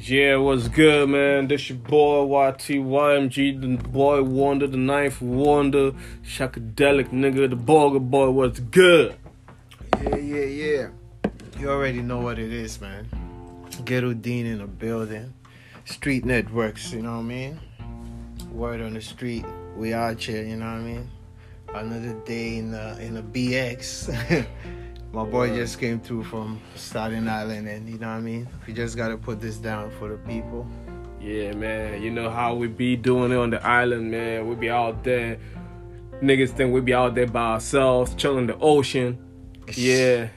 Yeah, what's good, man? This your boy YTYMG, the boy wonder, the ninth wonder, shakadelic nigga, the burger boy. What's good? Yeah, yeah, yeah. You already know what it is, man. Ghetto Dean in the building. Street networks, you know what I mean? Word on the street. We out here, you know what I mean? Another day in the in the BX. My boy just came through from Staten Island and you know what I mean? We just gotta put this down for the people. Yeah, man. You know how we be doing it on the island, man. We be out there. Niggas think we be out there by ourselves, chilling the ocean. Yeah.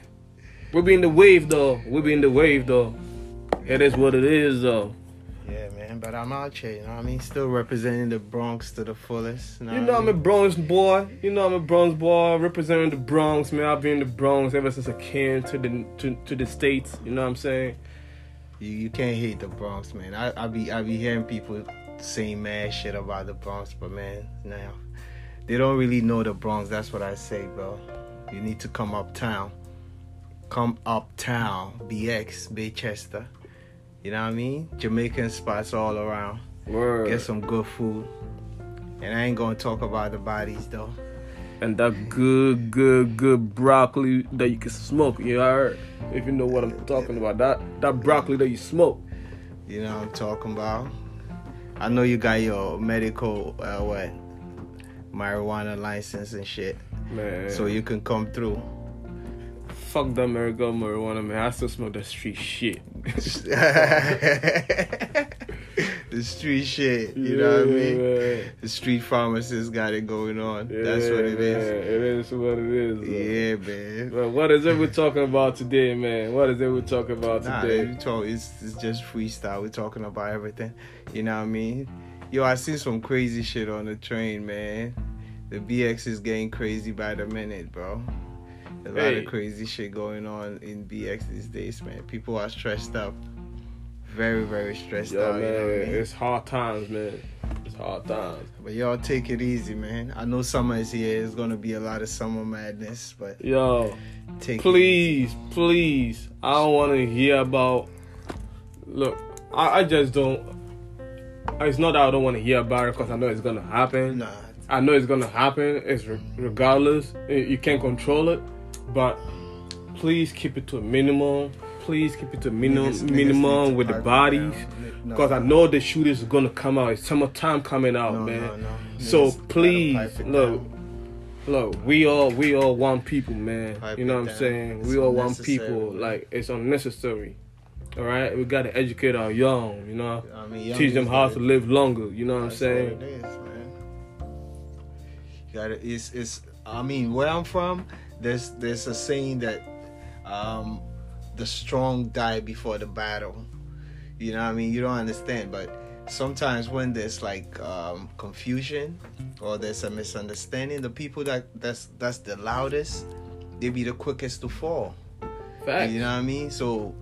We be in the wave though. We be in the wave though. It is what it is though. Yeah, man. But I'm out here, you know what I mean? Still representing the Bronx to the fullest. You know, You know I I'm a? Bronx boy. You know I'm a Bronx boy, representing the Bronx, man. I've been in the Bronx ever since I came to the to, to the states. You know what I'm saying? You, you can't hate the Bronx, man. I, I be I be hearing people saying mad shit about the Bronx, but man, now they don't really know the Bronx. That's what I say, bro. You need to come uptown. Come uptown, BX, Baychester. You know what I mean? Jamaican spots all around. Word. Get some good food. And I ain't gonna talk about the bodies though. and that good, good, good broccoli that you can smoke. You heard? If you know what I'm talking about, that that broccoli that you smoke. You know what I'm talking about? I know you got your medical uh, what marijuana license and shit. Man, So you can come through. Fuck that America marijuana, man. I still smoke that street shit. the street shit, you know what I mean? man. The street pharmacists got it going on. That's what it Yeah, is. It is what it is. Yeah, man. Well, what is it we're talking about today, man? What is it we're talking about Nah, today? talk, it's, it's just freestyle. We're talking about everything. You know what I mean? Yo, I seen some crazy shit on the train, man. The BX is getting crazy by the minute, bro. A lot Hey. of crazy shit going on in BX these days, man. People are stressed up. Very, very stressed Yo, out. man, you know what I mean? it's hard times, man. It's hard times. But y'all take it easy, man. I know summer is here. It's gonna be a lot of summer madness, but Yo, take it please, please. I don't want to hear about. Look, I, I just don't. It's not that I don't want to hear about it because I know it's gonna happen. Nah, I know it's gonna happen. It's re- regardless. You can't control it, but please keep it to a minimum. Please keep it to minimum, niggas- niggas minimum to with the bodies, down. No, because I know the shooters are gonna come out. It's summertime coming out, no, man. no. So please, look, look, we all we all one people, man. Pipe you know what I'm saying? It's we all one unnecessary, people. Like it's unnecessary. All right, we gotta educate our young. You know, I mean, young teach them how to live longer. You know what I'm saying? What it is, man. You gotta, it's, it's. I mean, where I'm from, there's, there's a saying that, um, the strong die before the battle. You know what I mean? You don't understand, but sometimes when there's like um, confusion or there's a misunderstanding, the people that that's that's the loudest, they be the quickest to fall. Facts. You know what I mean? So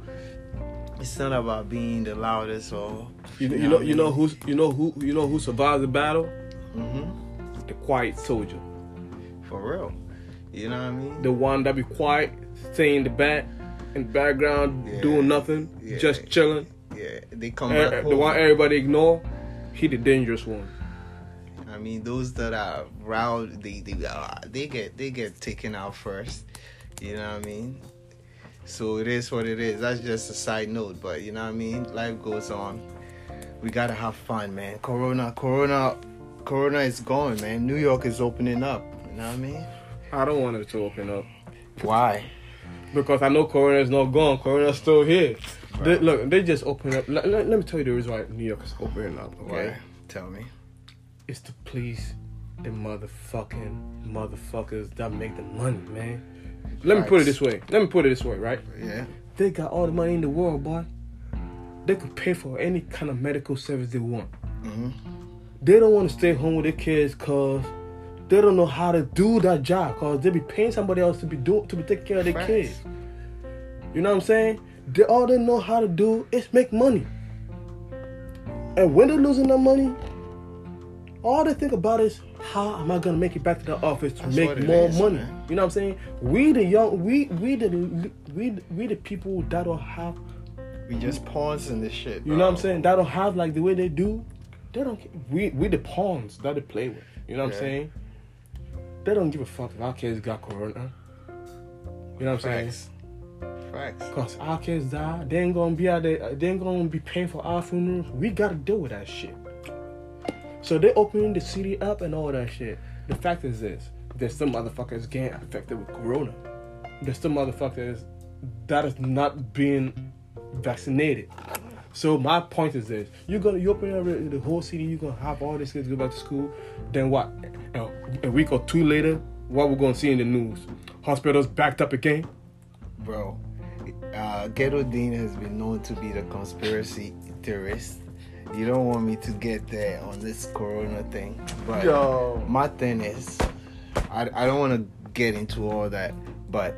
it's not about being the loudest or You, you know, you know who's, you know who, you know who survives the battle? hmm The quiet soldier, For real. You know what I mean? the one that be quiet, stay in the back, in the background, Yeah. doing nothing, Yeah. just chilling. Yeah, they come Eh, back the one everybody ignore, he the dangerous one. I mean, those that are round, they they uh, they get they get taken out first. You know what I mean? So it is what it is. That's just a side note, but you know what I mean. Life goes on. We gotta have fun, man. Corona, Corona, Corona is gone, man. New York is opening up. You know what I mean? I don't want it to open up Why? because I know Corona is not gone. Corona's still here. They, look, they just open up. Let, let, let me tell you the reason why New York is opening up. Okay, Why? Tell me. it's to please the motherfucking motherfuckers that make the money, man. Let me put it this way. Let me put it this way, right? Yeah. They got all the money in the world, boy. They could pay for any kind of medical service they want. hmm They don't want to stay home with their kids cause they don't know how to do that job cause they be paying somebody else to be do to be taking care of their Facts. kids. You know what I'm saying? They all they know how to do is make money. And when they're losing that money, all they think about is how am I gonna make it back to the office to That's make more is, money? man. You know what I'm saying? We the young, we we the we we the people that don't have We just pawns in this shit. You know what I'm saying? That don't have like the way they do. They don't. We we the pawns that they play with. You know what Yeah. I'm saying? They don't give a fuck if our kids got corona. You know what I'm saying? Facts. Facts. Cause our kids die, they ain't gonna be out there. They ain't gonna be paying for our funerals. We gotta deal with that shit. So they opening the city up and all that shit. The fact is this: there's some motherfuckers getting affected with corona. There's some motherfuckers that is not being vaccinated. So my point is this: you're gonna you open up the whole city, you're gonna have all these kids go back to school. Then what? A, a week or two later, what we're gonna see in the news? Hospitals backed up again. Bro, uh, Ghetto Dean has been known to be the conspiracy theorist. You don't want me to get there on this corona thing, but Yo. my thing is, I, I don't want to get into all that, but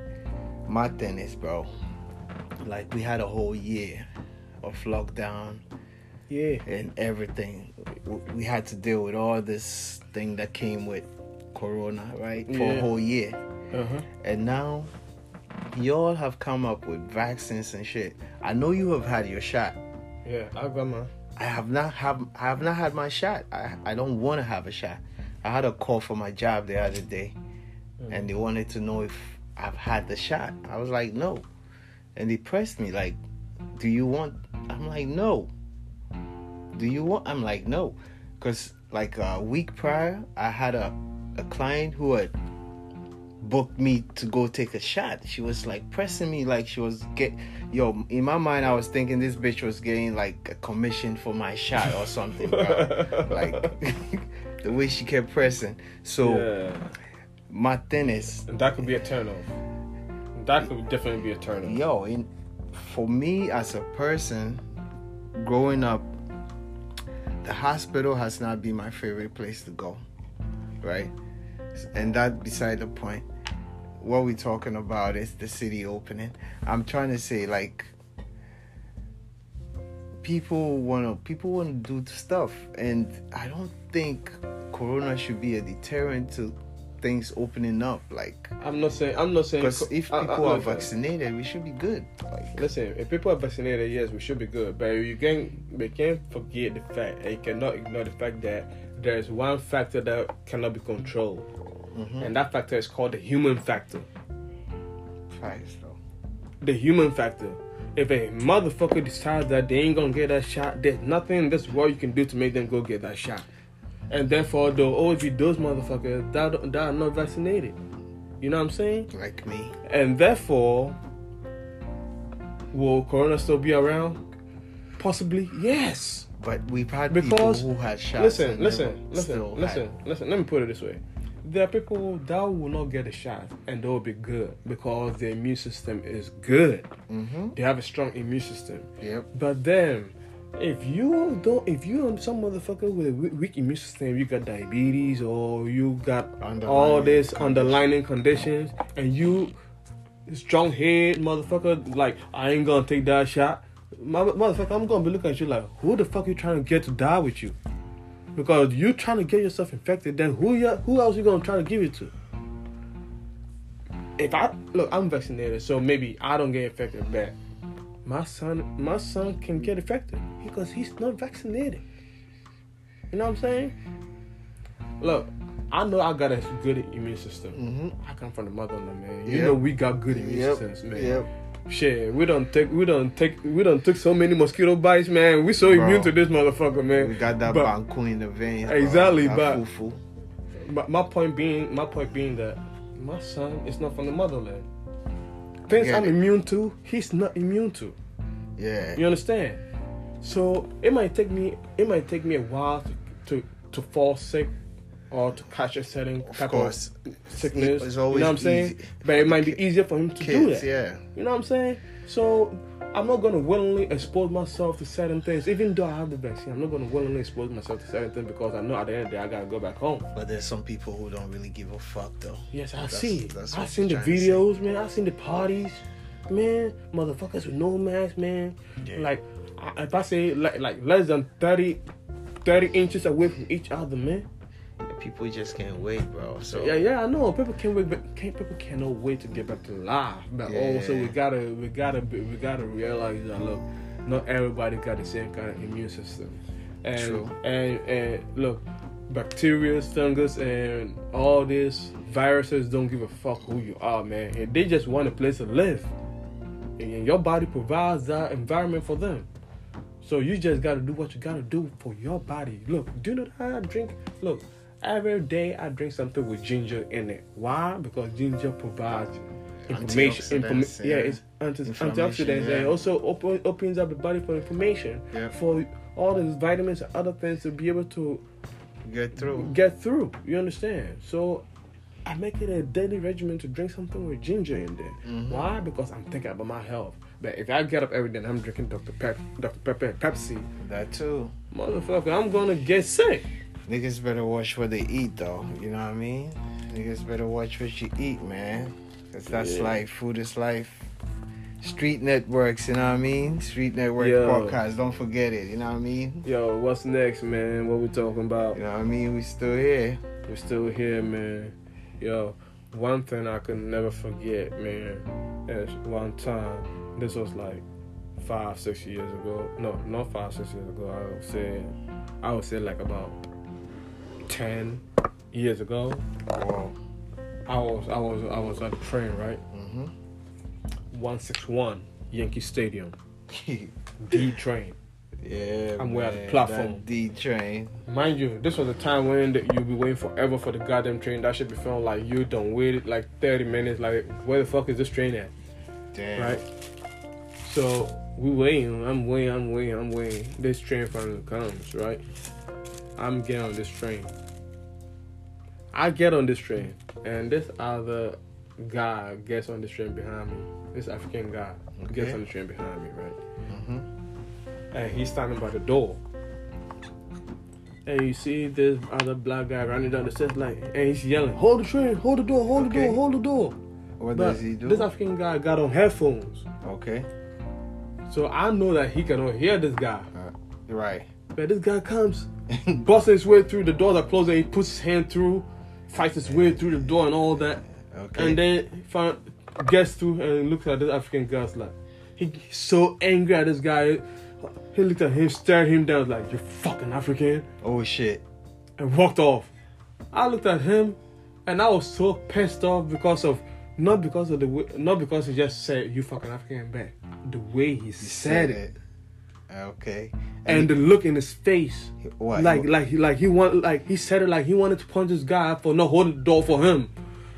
my thing is, bro, like we had a whole year of lockdown Yeah. and everything. We had to deal with all this thing that came with corona, right, for a whole year. Uh huh. And now, y'all have come up with vaccines and shit. I know you have had your shot. Yeah, I got my. I have not have I have not had my shot. I I don't want to have a shot. I had a call for my job the other day, and they wanted to know if I've had the shot. I was like, no, and they pressed me like, do you want? I'm like, no. Do you want? I'm like, no, because like a week prior, I had a a client who had booked me to go take a shot. She was like pressing me like she was get yo, in my mind I was thinking this bitch was getting like a commission for my shot or something, bro. like the way she kept pressing. So yeah, my thing is and that could be a turn off. That could definitely be a turn off. yo, in for me as a person growing up, the hospital has not been my favorite place to go. Right? And that beside the point. What we're talking about is the city opening. I'm trying to say like people wanna people wanna do stuff and I don't think Corona should be a deterrent to things opening up. Like I'm not saying. I'm not saying. because if I- I- people are vaccinated, we should be good. Like Listen, if people are vaccinated, yes, we should be good. But you can, we can't forget the fact, and you cannot ignore the fact that there is one factor that cannot be controlled, mhm. and that factor is called the human factor. Though. The human factor. If a motherfucker decides that they ain't gonna get that shot, there's nothing in this world you can do to make them go get that shot. And therefore, there'll always be those motherfuckers that, that are not vaccinated. You know what I'm saying? Like me. And therefore, will Corona still be around? Possibly, yes. But we've had Because- people who had shots. listen, listen, listen, listen, had- listen. Let me put it this way: there are people that will not get a shot and they will be good because their immune system is good. Mhm. They have a strong immune system. Yep. But then, if you don't, if you are some motherfucker with a weak immune system, you got diabetes or you got all this underlying conditions, and you strong head motherfucker, like I ain't gonna take that shot. My, motherfucker, I'm gonna be looking at you like, who the fuck you trying to get to die with you? Because you trying to get yourself infected, then who you, who else you gonna try to give it to? If I look, I'm vaccinated, so maybe I don't get infected, but my son, my son can get infected because he's not vaccinated. You know what I'm saying? Look, I know I got a good immune system. Mhm. I come from the motherland, man. You Yep. know we got good immune Yep. systems, man. Yep. Shit, we don't take, we don't take, we don't took so many mosquito bites, man. We so Bro. immune to this motherfucker, man. We got that But- banku in the veins. Exactly, but- But my point being, my point being that my son is not from the motherland. Things I'm it. immune to, he's not immune to. Yeah. You understand? So it might take me, it might take me a while to to, to fall sick or to catch a certain Of type course. of sickness. It's you know what I'm saying? easy. But it might be easier for him to do Kids, that. yeah. You know what I'm saying? So I'm not gonna willingly expose myself to certain things, even though I have the vaccine. I'm not gonna willingly expose myself to certain things because I know at the end of the day I gotta go back home. But there's some people who don't really give a fuck though. Yes, I see. it. I what seen the you're trying to say. videos, man. I seen the parties, man. Motherfuckers with no mask, man. Yeah. Like, I, if I say like like less than 30, 30 inches away from each other, man. People just can't wait, bro. So Yeah, yeah, I know. People can't wait, but can't, people cannot wait to get back to life. But oh, Yeah. also, we gotta, we gotta, be, we gotta realize that look, not everybody got the same kind of immune system. And True. and and look, bacteria, fungus, and all these viruses don't give a fuck who you are, man. And they just want a place to live. And your body provides that environment for them. So you just gotta do what you gotta do for your body. Look, do you know that I drink? Look, every day I drink something with ginger in it. Why? Because ginger provides information. Yeah. yeah. it's anti- antioxidants yeah. and also open, opens up the body for information Yeah. for all these vitamins and other things to be able to Get through. get through. You understand? So I make it a daily regimen to drink something with ginger in there. Mhm. Why? Because I'm thinking about my health. But if I get up every day and I'm drinking Dr. Pep, Dr. Pepper, and Pepsi, That too. motherfucker, I'm gonna get sick. Niggas better watch what they eat though. You know what I mean? Niggas better watch what you eat, man. Cause that's Yeah. life. Food is life. Street networks, you know what I mean? Street network Yo. podcast. Don't forget it. You know what I mean? Yo, what's next, man? What we talking about? You know what I mean? We still here. We're still here, man. Yo, one thing I could never forget, man, is one time. This was like five, six years ago. No, not five, six years ago. I would say, I would say like about ten years ago. Whoa. I was, I was, I was on the train, right? Mm-hmm. One six one Yankee Stadium, D train. yeah. I'm way at the platform. D train. Mind you, this was a time when you'll be waiting forever for the goddamn train. That should be feeling like you don't wait like 30 minutes. Like, where the fuck is this train at? Damn. Right? So, we waiting. I'm waiting, I'm waiting, I'm waiting. This train finally comes, right? I'm getting on this train. I get on this train, and this other guy gets on this train behind me. This African guy gets on the train behind me, right? Mm-hmm. and he's standing by the door. And you see this other black guy running down the stairs like, and he's yelling, "Hold the train! Hold the door! Hold the door! Hold the door!" What But does he do? this African guy got on headphones, okay. so I know that he cannot hear this guy. Right. But this guy comes, busting his way through the doors are closed, and he puts his hand through, fights his way through the door and all that, Okay. and then he find, gets through and looks at this African guy's like, he's so angry at this guy. He looked at him, stared him down, like, "You fucking African." oh shit. and walked off. I looked at him, and I was so pissed off because of not because of the way, not because he just said you fucking African back, the way he He said it, Okay. and the look in his face, what? like like he like he want like he said it like he wanted to punch this guy for not holding the door for him,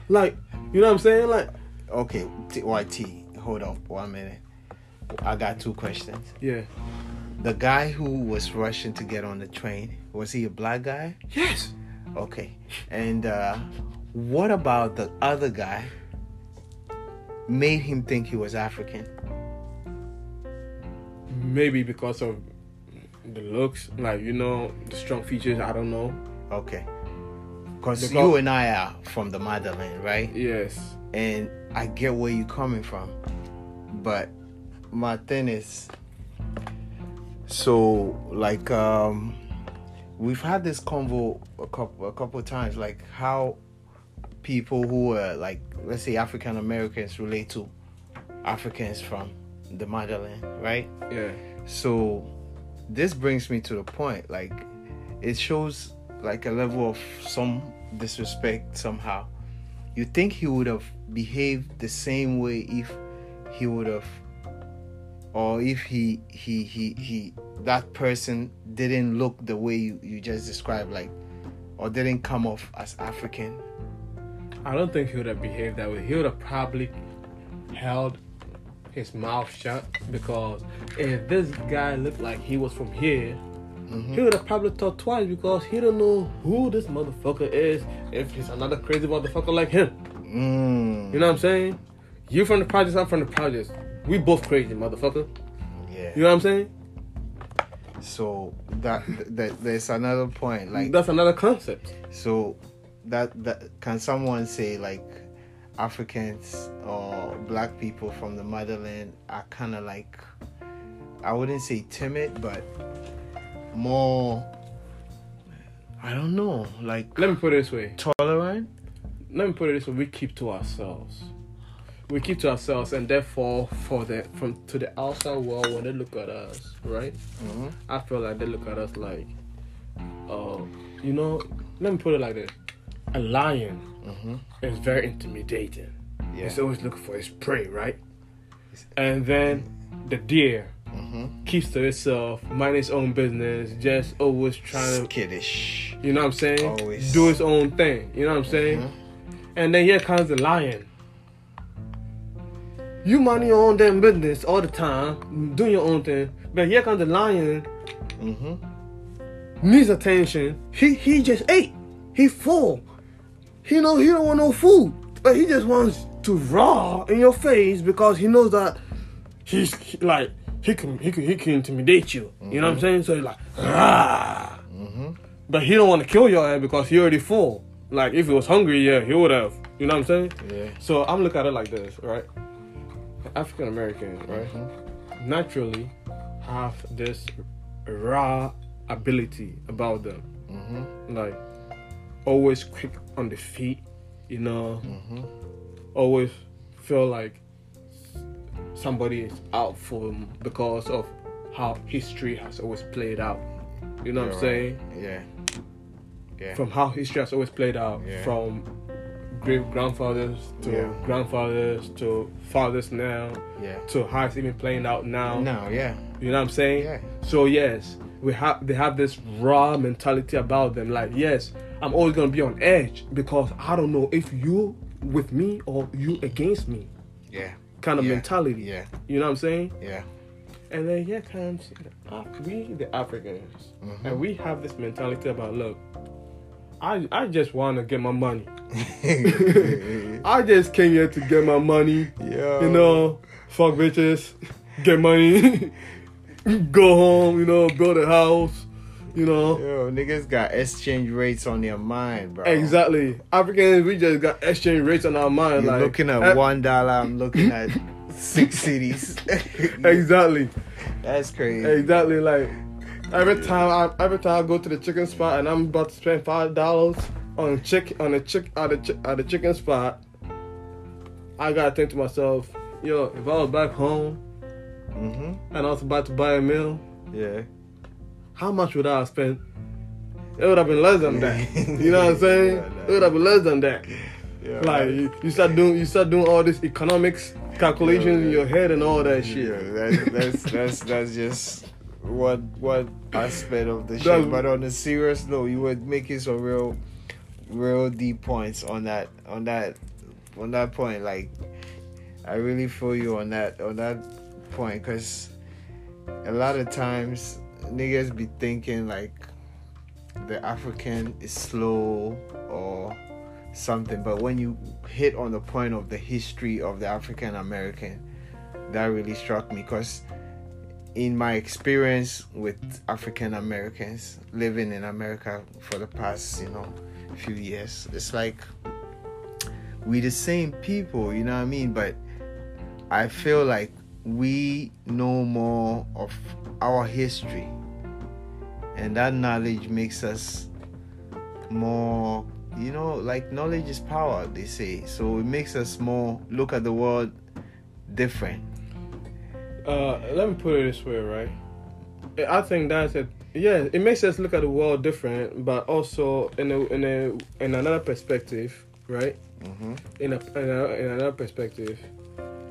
like you know what I'm saying, like Okay, T- YT, hold on one minute. I got two questions. yeah, The guy who was rushing to get on the train, was he a black guy? yes, Okay. And uh, what about the other guy made him think he was African? Maybe because of the looks, like you know the strong features, I don't know, Okay. Because you and I are from the motherland, right? yes, and I get where you're coming from. But my thing is so like um we've had this convo a couple a couple of times like how people who are like let's say African Americans relate to Africans from the motherland, right? yeah, So this brings me to the point like it shows like a level of some disrespect somehow. You think he would have behaved the same way if he would have or if he he he he that person didn't look the way you, you just described like or didn't come off as African. I don't think he would have behaved that way. He would have probably held his mouth shut because if this guy looked like he was from here, Mhm. he would have probably thought twice because he don't know who this motherfucker is. If he's another crazy motherfucker like him, Mm. you know what I'm saying? You from the projects, I'm from the projects. We both crazy, motherfucker. Yeah. You know what I'm saying? So that, that there's another point like That's another concept. So that that can someone say like Africans or black people from the motherland are kind of like I wouldn't say timid but more I don't know like Let me put it this way. tolerant Let me put it this way. We keep to ourselves. we keep to ourselves, and therefore, for the from to the outside world, when they look at us, right? Mhm. I feel like they look at us like, uh, you know, let me put it like this: a lion Mhm. is very intimidating. Yeah. It's always looking for its prey, right? And then the deer Mhm. keeps to itself, mind its own business, just always trying to, Skittish. you know what I'm saying? Always. Do its own thing, you know what I'm saying? Mhm. And then here comes the lion. You mind your own damn business all the time, doing your own thing. But here comes the lion, Mhm. needs attention. He he just ate. He full. He know he don't want no food, but he just wants to raw in your face because he knows that he's he- like he can he can he can intimidate you. You know what I'm saying? So he's like, ah. But he don't want to kill your head because he already full. Like if he was hungry, yeah, he would have. You know what I'm saying? Yeah. So I'm looking at it like this, right? African Americans, right? Naturally have this raw ability about them. Mhm. Like always quick on the feet, you know. Mhm. Always feel like somebody is out for them because of how history has always played out. You know what I'm You're saying? Yeah. Yeah. From how history has always played out, Yeah. from great grandfathers to Yeah. grandfathers to fathers now yeah. to how it's even playing out now. No. Yeah. You know what I'm saying? Yeah. So yes, we have they have this raw mentality about them. Like yes, I'm always gonna be on edge because I don't know if you with me or you against me Yeah. kind of Yeah. mentality. Yeah. You know what I'm saying? Yeah. And then here comes the we the Africans, Mm-hmm. and we have this mentality about look. I, I just want to get my money. I just came here to get my money. Yo. You know, fuck bitches, get money, go home. You know, build a house. You know, Yo, niggas got exchange rates on their mind, bro. exactly. Africans, we just got exchange rates on our mind. You're like looking at eh, one dollar. I'm looking at six cedis. Exactly, That's crazy. exactly. Like every time I every time I go to the chicken spot and I'm about to spend five dollars on chick on a chick at the chi- at the chicken spot, I gotta think to myself, yo, if I was back home Mhm. and I was about to buy a meal. Yeah. How much would I have spent? It would have been less than that. You know what I'm saying? It would have been less than that. Yeah. Like you, you start doing you start doing all this economics calculations in Yeah, your head and all that shit. that's that's that's that's just one one aspect of the shit. But on a serious note, you were making some real, real deep points on that on that on that point. Like, I really feel you on that on that point because a lot of times niggas be thinking like the African is slow or something, but when you hit on the point of the history of the African American, that really struck me because in my experience with African Americans living in America for the past, you know, few years, it's like we the same people, you know what I mean? But I feel like we know more of our history, and that knowledge makes us more you know like knowledge is power they say so it makes us more look at the world different Uh, let me put it this way, right? I think that's it. Yeah, it makes us look at the world different, but also in a in a in another perspective, right? mm-hmm. In a in, a, in another perspective,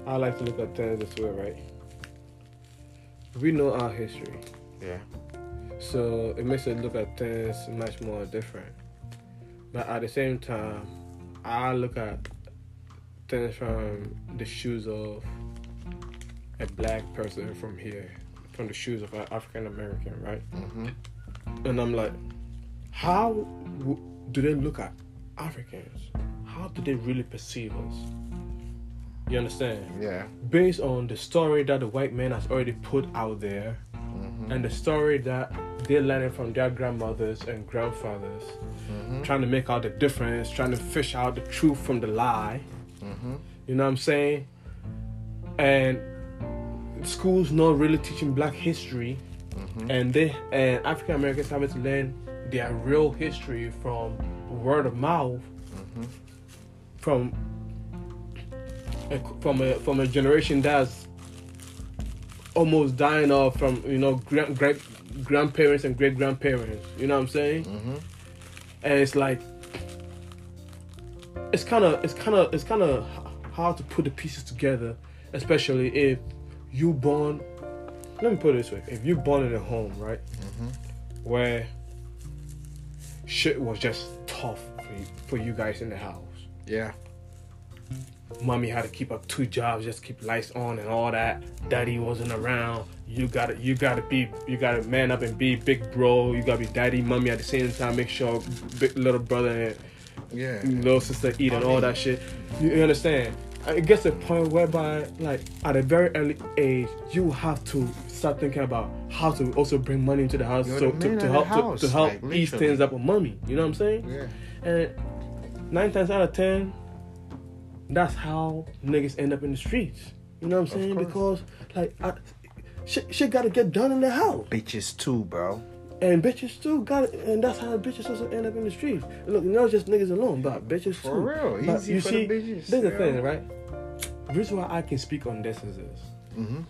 I like to look at things this way, right? We know our history. yeah So it makes us look at things much more different. But at the same time, I look at things from the shoes of a black person from here, from the shoes of an African American, right? mm-hmm. And I'm like, how w- do they look at Africans? How do they really perceive us? You understand? yeah Based on the story that the white man has already put out there, mm-hmm. and the story that they're learning from their grandmothers and grandfathers, Mm-hmm. trying to make out the difference, trying to fish out the truth from the lie. Mm-hmm. You know what I'm saying? And schools not really teaching black history, Mm-hmm. and they and African Americans having to learn their real history from word of mouth, Mm-hmm. from from a from a generation that's almost dying off from you know grand, great grandparents and great grandparents. You know what I'm saying? Mhm. And it's like it's kind of it's kind of it's kind of hard to put the pieces together, especially if you born. Let me put it this way: if you born in a home, right, where shit was just tough for you, for you guys in the house. Yeah. Mommy had to keep up two jobs, just keep lights on and all that. Daddy wasn't around. You gotta, you gotta be, you gotta man up and be big bro. You gotta be daddy, mommy at the same time. Make sure big little brother Yeah. and little sister eat and all that shit. You, you understand? It gets to a point whereby, like, at a very early age, you have to start thinking about how to also bring money into the house, so to, to help the to- to, help like, ease things up with mommy. You know what I'm saying? Yeah. And nine times out of ten, that's how niggas end up in the streets. You know what I'm saying? Because like I, shit, shit got to get done in the house, Bitches too, bro. and bitches too got, it, and that's how bitches also end up in the streets. Look, not just niggas alone, but bitches For too. real, But easy you for see, the bitches, There's the yeah. thing, right? The reason why I can speak on this is this. Mm-hmm.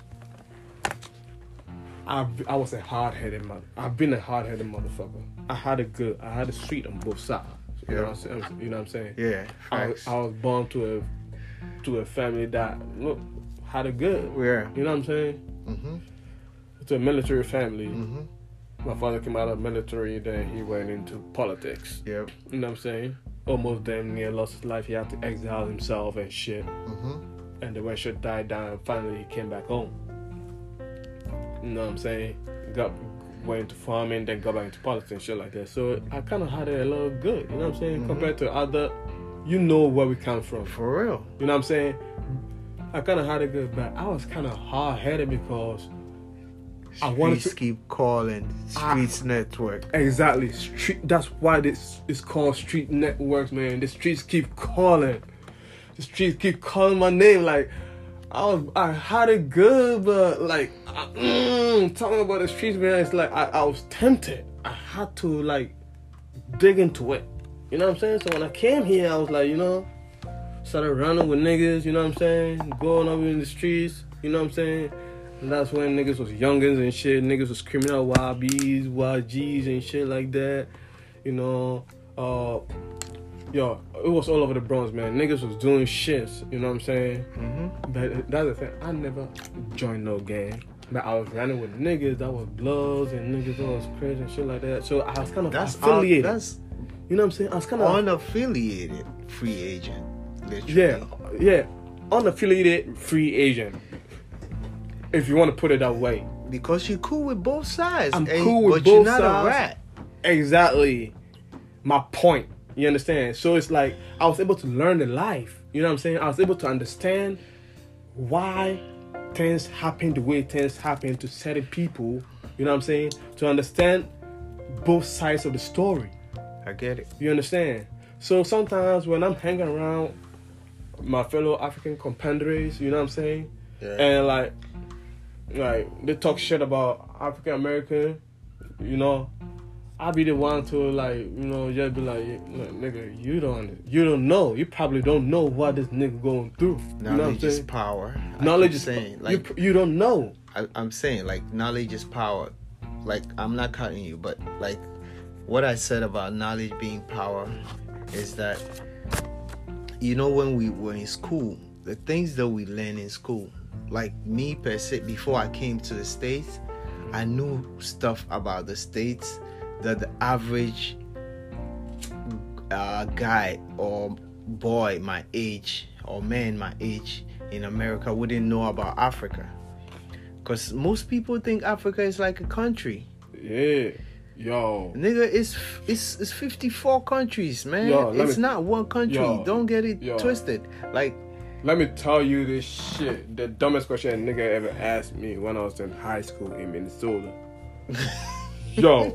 I I was a hard headed mother. I've been a hard headed motherfucker. I had a good. I had it sweet on both sides. You know Yeah. what I'm saying? You know what I'm saying? Yeah. I, Facts. I was born to a to a family that look had a good. yeah. You know what I'm saying? Mm-hmm. To a military family. Mm-hmm. My father came out of military, then he went into politics. Yep. You know what I'm saying? Almost damn near lost his life. He had to exile himself and shit. Mm-hmm. And then when shit died down, finally he came back home. You know what I'm saying? Got went into farming, then got back into politics and shit like that. So I kind of had it a little good. You know what I'm saying? Mhm. Compared to other, you know where we come from. For real. You know what I'm saying? I kind of had it good, but I was kind of hard headed because I wanted Streets to- keep calling. Streets Network. exactly street. That's why this is called street networks, man. The streets keep calling. The streets keep calling my name. Like I was, I had it good, but like I, mm, talking about the streets, man. It's like I, I was tempted. I had to like dig into it. You know what I'm saying? So when I came here, I was like, you know, started running with niggas. You know what I'm saying? Going up in the streets. You know what I'm saying? And that's when niggas was youngins and shit. Niggas was screaming out YBs, YGs and shit like that. You know, uh, yo, it was all over the Bronx, man. Niggas was doing shits. You know what I'm saying? Mm-hmm. But that's the thing. I never joined no gang. But I was running with niggas that was bloods and niggas that was crazy and shit like that. So I was kind of That's affiliated. that's you know what I'm saying? I was kind of unaffiliated free agent. Literally. yeah, yeah, unaffiliated free agent. If you want to put it that way. Because you're cool with both sides. I'm and- cool with but you're not sides. a rat. Exactly. My point. You understand? So it's like I was able to learn the life. You know what I'm saying? I was able to understand why things happen the way things happen to certain people. You know what I'm saying? To understand both sides of the story. I get it. You understand? So sometimes when I'm hanging around my fellow African compadres, you know what I'm saying? Yeah. And like, like they talk shit about African American, you know, I be the one to like, you know, just be like, "Look, nigga, you don't, you don't know, you probably don't know what this nigga going through. you know what I'm knowledge is power. I Knowledge is saying you, like you don't know. I, I'm saying like knowledge is power. Like I'm not cutting you, but like what I said about knowledge being power is that you know when we were in school, the things that we learn in school, like me per se, before I came to the states, I knew stuff about the states that the average uh, guy or boy my age or man my age in America wouldn't know about Africa. Because most people think Africa is like a country. Yeah, yo, Nigga, it's it's it's 54 countries, man. Yo, it's me- not one country. Yo, Don't get it yo. twisted. Like, let me tell you this shit. The dumbest question a nigga ever asked me when I was in high school in Minnesota. Yo,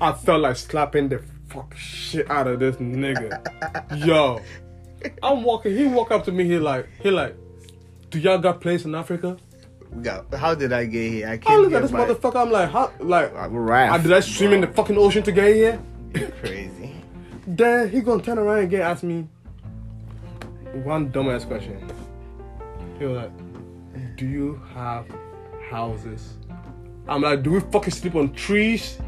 I felt like slapping the fuck shit out of this nigga. Yo, I'm walking. He walk up to me. He like, he like, do y'all got place in Africa? we got, how did I get here? I I can't look at this my motherfucker. I'm like, how? Like, raft, I, did I swim in the fucking ocean to get here? You're crazy. Then he gonna turn around and get ask me one dumbass question. He was like, "Do you have houses?" I'm like, "Do we fucking sleep on trees?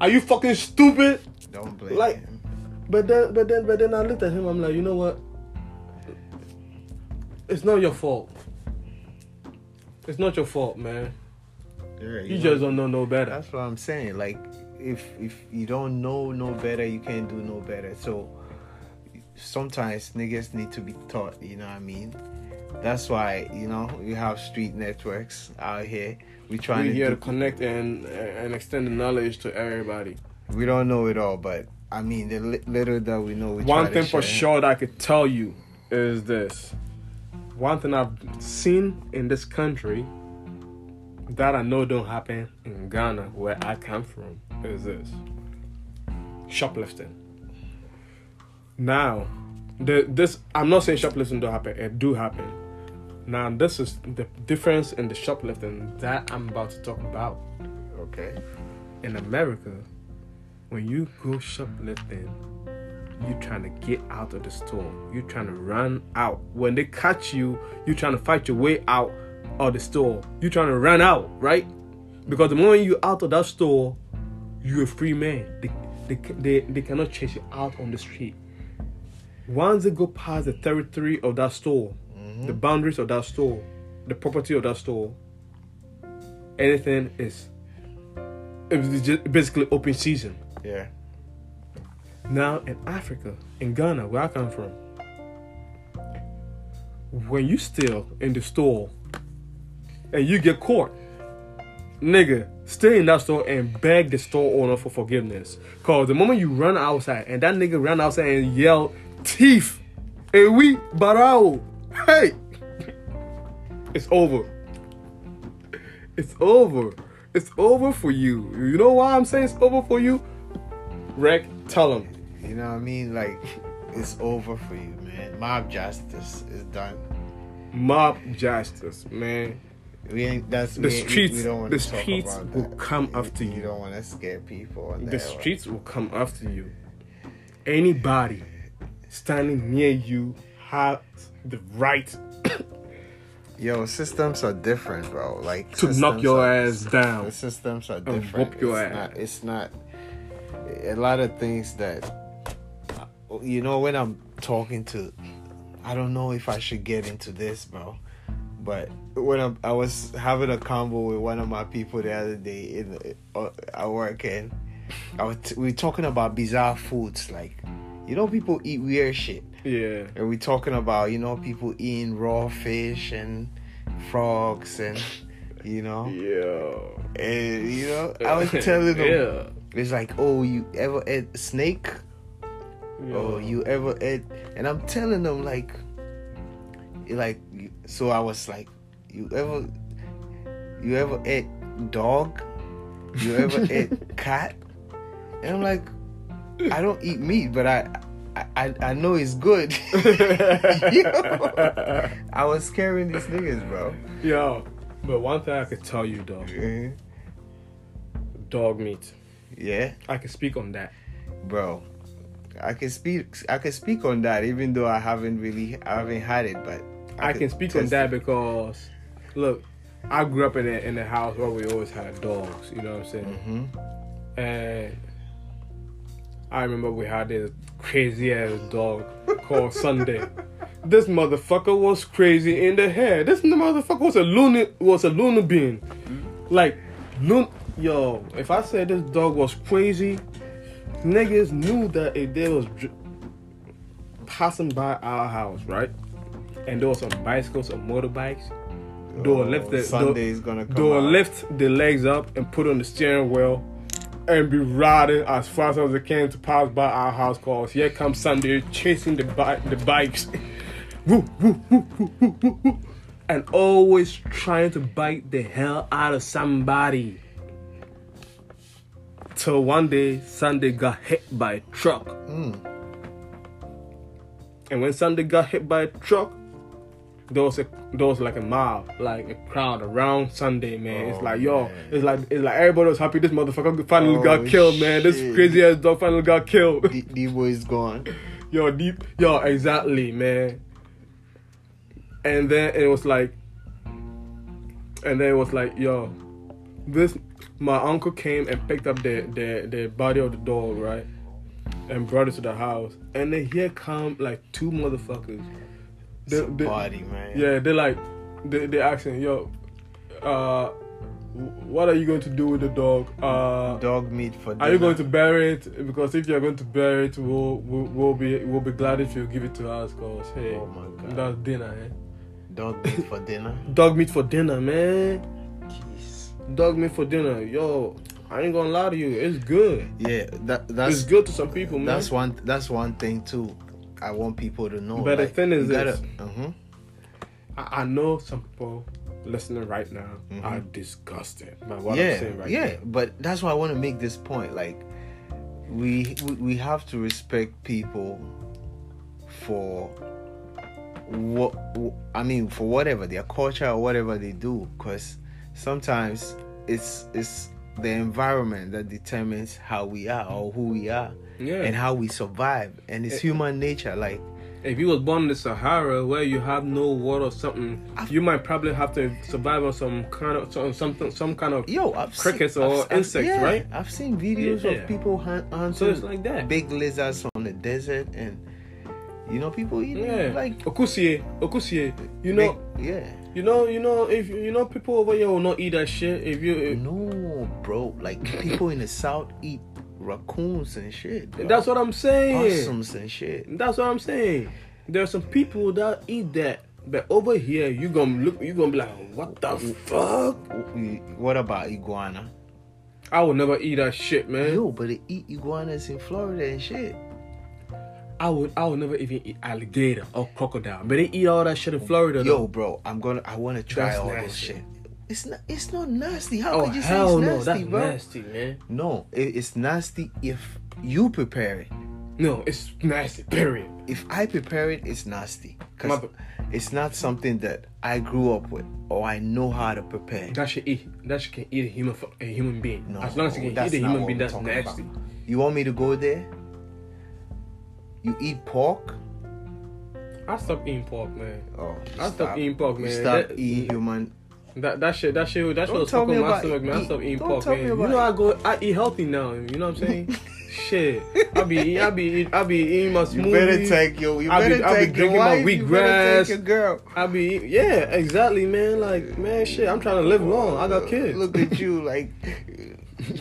Are you fucking stupid?" Don't blame Like- him. But then, but then, but then I looked at him. I'm like, you know what? It's not your fault. It's not your fault, man. Yeah, You know, just don't know no better. That's what I'm saying. Like, if if you don't know no better, you can't do no better. So sometimes niggas need to be taught. You know what I mean? That's why you know you have street networks out here. We trying We're to here do, to connect and and extend the knowledge to everybody. We don't know it all, but I mean the li- little that we know. We One try thing to for sure that I could tell you is this. One thing I've seen in this country that I know don't happen in Ghana, where I come from, is this shoplifting. Now, the this I'm not saying shoplifting don't happen. It do happen. Now, this is the difference in the shoplifting that I'm about to talk about. Okay. in America, when you go shoplifting, you're trying to get out of the store. You're trying to run out. When they catch you, you're trying to fight your way out of the store. You're trying to run out, right? Because the moment you're out of that store, you're a free man. They, they, they, they cannot chase you out on the street. Once they go past the territory of that store, the boundaries of that store, the property of that store, anything is it's just basically open season. Yeah. Now in Africa, in Ghana, where I come from, when you steal in the store and you get caught, nigga, stay in that store and beg the store owner for forgiveness. Cause the moment you run outside and that nigga run outside and yell, thief, hey we barao, hey, it's over. It's over. It's over for you. You know why I'm saying it's over for you? Rec, tell him. You know what I mean? Like, it's over for you, man. Mob justice is done. Mob justice, man. We ain't. That's The we ain't- we- streets- We don't the streets will that. come after You you. don't want to scare people. The streets will come after you. Anybody standing near you has the right Yo, systems are different, bro. Like to knock your are- ass down. The systems are And different. whoop your it's ass. Not, it's not a lot of things that you know when I'm talking to. I don't know if I should get into this, bro. But when I'm, I was having a convo with one of my people the other day in uh, at work, and I was we were talking about bizarre foods, like you know people eat weird shit. Yeah. And we talking about, you know, people eating raw fish and frogs and, you know, Yeah. and, you know, I was telling them, Yeah. it's like, oh, you ever ate snake? yeah. Oh, you ever ate? And I'm telling them, like, like, so I was like, you ever, you ever ate dog? You ever ate cat? And I'm like, I don't eat meat, but I, I, I- I know it's good. Yo, I was scaring these niggas, bro. Yo. But one thing I could tell you though, Mhm. dog meat. Yeah, I can speak on that. bro. I can speak. I can speak on that, even though I haven't really, I haven't had it, but I could can speak on that it. because, look, I grew up in a in a house where we always had dogs. You know what I'm saying? Mhm. And I remember we had this crazy ass dog called Sunday. This motherfucker was crazy in the head. This motherfucker was a loony was a loony bean. Like loon yo, if I said this dog was crazy, niggas knew that if they was dr- passing by our house, right? And there was some bicycles or motorbikes. They will Oh, lift the Sunday is gonna come They will out. lift the legs up and put on the steering wheel and be riding as fast as they can to pass by our house. Cause here comes Sunday chasing the bi- the bikes, Woo, woo, woo, and always trying to bite the hell out of somebody. Till one day Sunday got hit by a truck. Mm. And when Sunday got hit by a truck, there was a there was like a mob, like a crowd around Sunday, man. it's Oh, like yo, man. it's like it's like everybody was happy. This motherfucker finally Oh, got killed, man. This crazy ass dog finally got killed. D- D boy is gone. yo, deep, yo, exactly, man. and then it was like, and then it was like, yo, this my uncle came and picked up the the the body of the dog, right, and brought it to the house, and then here come like two motherfuckers. It's They- they- party, man. Yeah, they like they they asking, yo, uh, what are you going to do with the dog? Uh, Dog meat for dinner. are you going to bury it? Because if you're going to bury it, we'll we'll, we'll be we'll be glad if you give it to us. Cause hey, Oh my God. that's dinner, eh? Dog meat for dinner? Dog meat for dinner, man. Jeez. Dog meat for dinner, yo. I ain't gonna lie to you, it's good. Yeah, that It's that's good to some people, man. that's one that's one thing too. I want people to know. But the thing is gotta, this. uh-huh. I, I know some people listening right now are disgusted by what I'm Mm-hmm. yeah, saying right yeah. now. But that's why I want to make this point. Like, we we, we have to respect people for what I mean for whatever their culture or whatever they do, because sometimes it's it's the environment that determines how we are or who we are Yeah. and how we survive, and it's eh, human nature. Like, If you was born in the Sahara where you have no water or something, you might probably have to survive on some kind of some something some kind of yo, I've Crickets seen, or I've- I've- insects, yeah, right? I've seen videos Yeah. of people hunt, hunting so like that. big lizards on the desert and you know people eat Yeah, like okusie, okusie. You know, big- yeah you know, you know, if you know people over here will not eat that shit. If you, if, no bro like people in the south eat raccoons and shit bro. that's what I'm saying. possums and shit That's what I'm saying. There are some people that eat that, but over here you gonna look, you gonna be like, what the fuck? what about iguana I would never eat that shit, man. yo but they eat iguanas in florida and shit I would, I would never even eat alligator or crocodile, but they eat all that shit in Florida. yo though. bro i'm gonna i want to try That's all this shit it's not it's not nasty how oh could you say hell it's no, nasty that's bro nasty, man. no it, it's nasty if you prepare it No, it's nasty. Period. if I prepare it, it's nasty. Cause Mother- it's not something that I grew up with or I know how to prepare. That should eat. That shit can eat a human, fu- a human being. No, as long as it can eat a human being, that's nasty. about. You want me to go there? You eat pork? I stopped eating pork, man. Oh, I stopped eating pork, You man. stop That- eating human. That that shit, that shit, that shit Don't was tell fucking my about stomach, man. I stopped eating pork, man. You know I go, I eat healthy now. You know what I'm saying? shit, I be, I be, I be eating my You better take your. You I be- better I be your drinking my wife. You wheatgrass. take your girl. I be, yeah, exactly, man. Like, man, shit, I'm trying to live long. I got kids. Look at you, like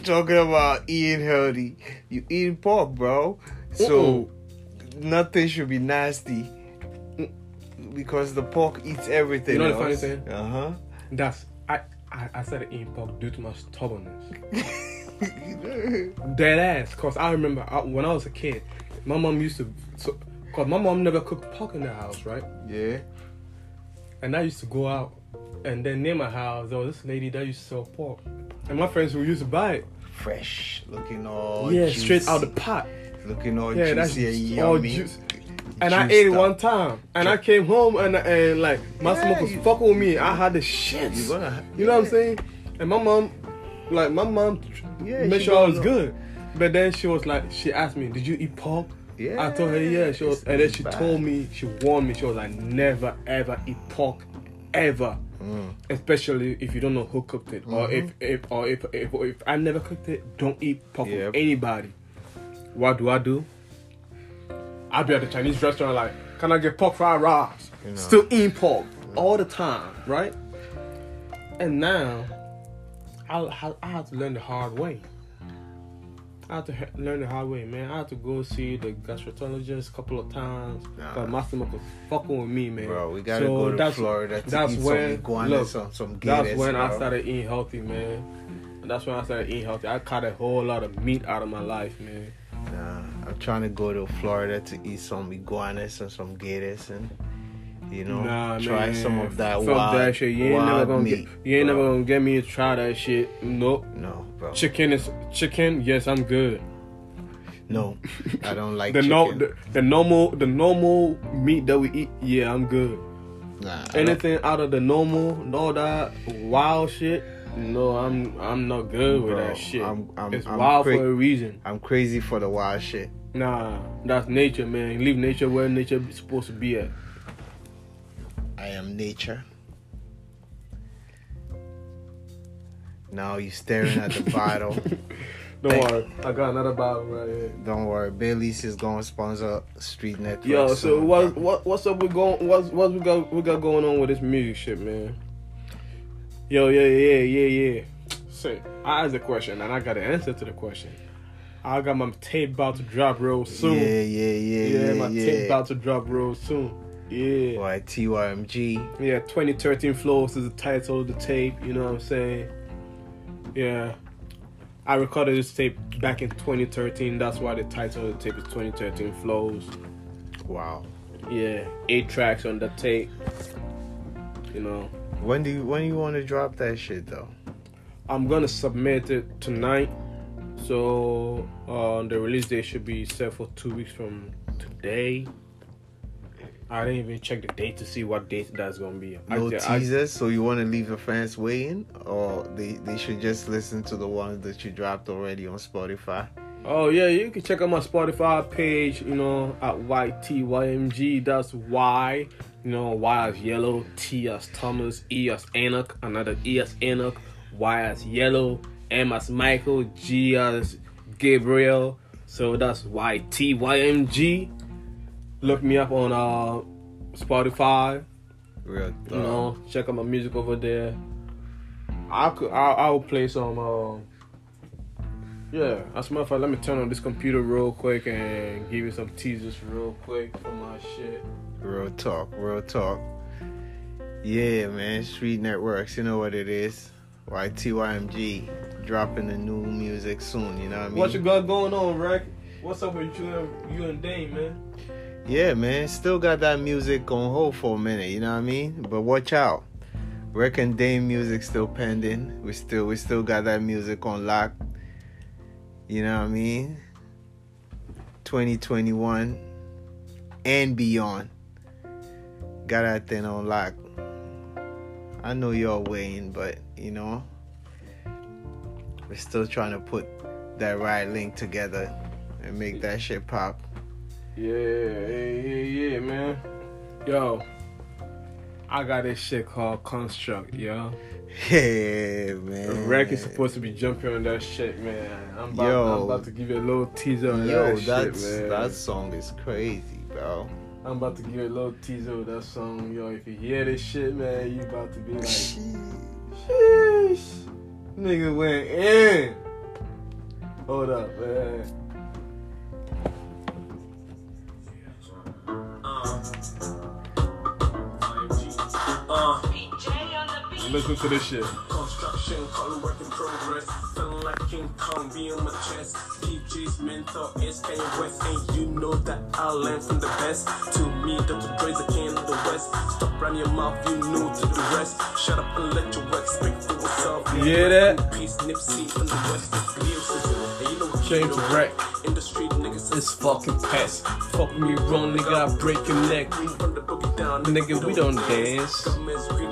talking about eating healthy. You eating pork, bro. So nothing should be nasty because the pork eats everything. You know the funny else. thing? Uh That's I, I, I started eating pork due to my stubbornness. Dead ass. Cause I remember I, when I was a kid, my mom used to, so, cause my mom never cooked pork in the house, right? yeah. And I used to go out, and then near my house there was this lady that used to sell pork, and my friends who used to buy it, Fresh, looking all yeah, juicy, straight out the pot. looking all Yeah, that's juicy and all yummy. juice. And I ate it up. one time, and I came home and and like my Yeah, stomach was you- fucking with me. I had the shits. You gonna, You know what I'm saying? And my mom, like my mom, Yeah, made sure I was gonna- good. But then she was like, she asked me, "Did you eat pork?" Yeah, I told her, "Yeah." She was, and then she bad. told me, she warned me. She was like, "Never ever eat pork, ever." Mm. Especially if you don't know who cooked it, or if, Mm-hmm. if or if, if if I never cooked it, don't eat pork Yep. from anybody. What do I do? I be at the Chinese restaurant like, can I get pork fried rice? You know. Still eating pork all the time, right? And now, I I had to learn the hard way. I had to he- learn the hard way, man. I had to go see the gastroenterologist a couple of times. Nah. Cause my stomach was fucking with me, man. Bro, we gotta So go to that's- Florida to that's eat when- some iguanas, look, some, some That's when I started eating healthy, man. And that's when I started eating healthy. I cut a whole lot of meat out of my life, man. Nah, trying to go to Florida to eat some iguanas and some gators and you know Nah, try man. some of that Fuck wild, that shit. You ain't wild never gonna meat. get. You ain't bro. never gonna get me to try that shit. Nope. No, bro. Chicken is chicken. Yes, I'm good. No, I don't like The chicken. no, the, the normal, the normal meat that we eat. Yeah, I'm good. nah, Anything out of the normal, all that wild shit. No, I'm I'm not good with that shit. I'm- I'm- it's I'm wild cra- for a reason. I'm crazy for the wild shit. Nah, that's nature, man. Leave nature where nature is supposed to be at. I am nature. Now you're staring at the bottle. Don't Thank- worry, I got another bottle right here. Don't worry, Bailey's is gonna sponsor Street Network. Yo, so what what what's up? We going what's what we got we got going on with this music shit, man? Yo, yeah, yeah, yeah, yeah. Say, I asked a question and I got an answer to the question. I got my tape about to drop real soon. Yeah, yeah, yeah, yeah, yeah. my yeah. tape about to drop real soon. Yeah. Why TYMG? Yeah, 2013 Flows is the title of the tape, you know what I'm saying? Yeah. I recorded this tape back in 2013, that's why the title of the tape is 2013 Flows. Wow. Yeah, eight tracks on the tape. You know, When do you when do you want to drop that shit though? I'm gonna submit it tonight. So uh, the release date should be set for two weeks from today. I didn't even check the date to see what date that's gonna be. No I, I- teasers, so you want to leave the fans waiting, or they they should just listen to the ones that you dropped already on Spotify. Oh yeah, you can check out my Spotify page, you know, at YTYMG. That's Y, you know, Y as yellow, T as Thomas, E as Enoch, another E as Enoch, Y as yellow, M as Michael, G as Gabriel. So that's YTYMG. Look me up on uh Spotify. Real You know, check out my music over there. I could, I, I will play some. Uh, yeah, as a matter of fact, let me turn on this computer real quick and give you some teasers real quick for my shit. Real talk, real talk. Yeah, man. Street Networks, you know what it is. YTYMG dropping the new music soon. You know what I mean? What you got going on, Rick? What's up with you and you and Dane, man? Yeah, man. Still got that music on hold for a minute, you know what I mean? But watch out. Rick and Dame music still pending. We still we still got that music on lock. You know what I mean? 2021 and beyond. Got that thing on lock. I know y'all waiting, but you know, we're still trying to put that right link together and make that shit pop. Yeah, yeah, yeah, man. Yo, I got this shit called Construct, yo. Yeah, man. Rick is supposed to be jumping on that shit, man. I'm about, Yo. I'm about to give you a little teaser on Yo, that shit, man. that song is crazy, bro. I'm about to give you a little teaser of that song, yo. If you hear this shit, man, you about to be like, sheesh, nigga went in. Hold up, man. Uh, Listen to this shit. Construction, call it work in progress. Feeling like King Kong, be on my chest. DJ's mentor is Kanye West, and you know that I learned from the best. To me, Dr. Dre's the king of the West. Stop running your mouth, you new to the rest. Shut up and let your work speak for itself. You hear that? Peace, Nipsey from the West. Know. wreck. In the street, niggas It's fucking pest. Fuck me wrong, nigga, I break your neck. Nigga, we don't dance.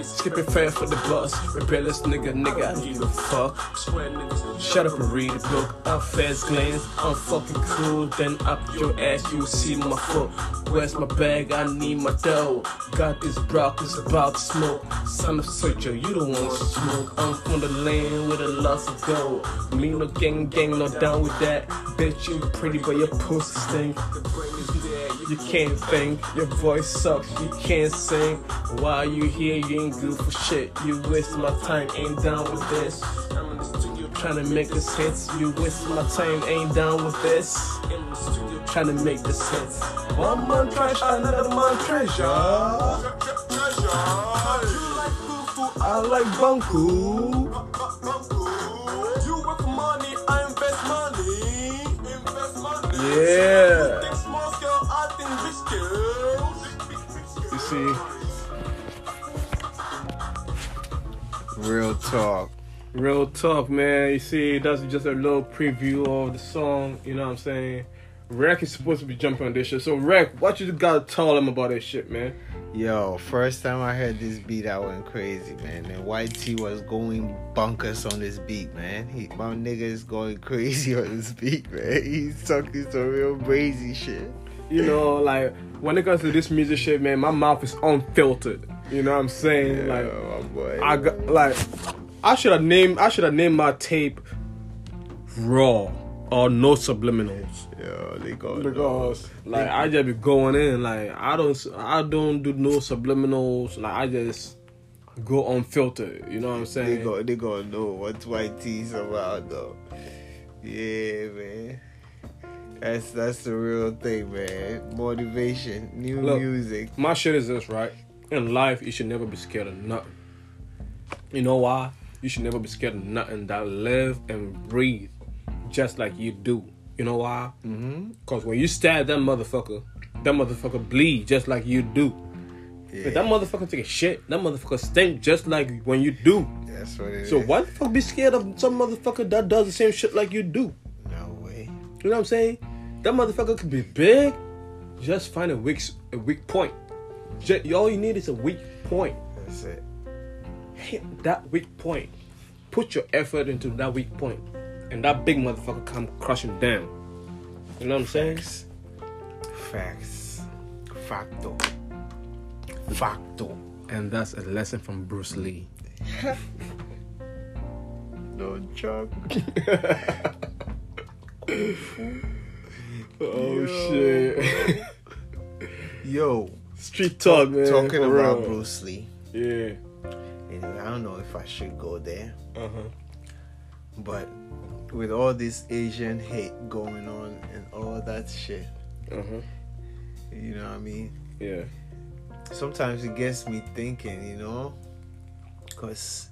Skipping fast for the bus. Rebellious nigga, nigga, I give a fuck. Shut up and read a book. I first glance, I'm fucking cool. Then up your ass, you see my foot. Where's my bag? I need my dough. Got this brock, it's about to smoke. Son of searcher, you don't want to smoke. I'm from the land with a lots of gold. Me no gang gang, no down with that. Bitch, you pretty, but your pussy stink. You can't think, your voice sucks, you can't sing. While you here, you ain't good for shit. You waste my time, ain't down with this. Trying to make this hits, you waste my time, ain't down with this. Trying to make this hits. One man trash, another man treasure. I like Banku. Work for Yeah. Think small scale, I think big scale. You see, Real talk. real talk, man. You see, that's just a little preview of the song. You know what I'm saying? Rick is supposed to be jumping on this shit. So, Rick, what you gotta tell them about this shit, man? Yo, first time I heard this beat, I went crazy, man. And YT was going bunkers on this beat, man. He, my nigga is going crazy on this beat, man. He's talking some real crazy shit. You know, like when it comes to this music shit, man, my mouth is unfiltered. You know what I'm saying? Like my boy. I got like I should have named I should have named my tape raw or no subliminals. Yeah, they go. Because like I just be going in like I don't I don't do no subliminals like I just go unfiltered. You know what I'm saying? They saying? go. They gonna know what YT's about though. Yeah, man. That's that's the real thing, man. Motivation, new Look. music. My shit is this right. In life, you should never be scared of nothing. You know why? You should never be scared of nothing that live and breathe just like you do. You know why? Mm-hmm. Cause when you stab that motherfucker, that motherfucker bleed just like you do. Yeah, that motherfucker take a shit, that motherfucker stink just like when you do. that's what it is. So why the fuck be scared of some motherfucker that does the same shit like you do? No way. You know what I'm saying? That motherfucker could be big. Just find a weak a weak point. Just, all you need is a weak point. That's it. Hit that weak point. Put your effort into that weak point, and that big motherfucker come crushing down. You know what I'm saying? Facts. Facts. Facto. Facto. And that's a lesson from Bruce Lee. No joke. Oh shit! Yo, Street talk, man. talking for about real. Bruce Lee. Yeah. Anyway, I don't know if I should go there, Uh huh. but with all this Asian hate going on and all that shit, Uh huh. you know what I mean? Yeah. Sometimes it gets me thinking, you know, because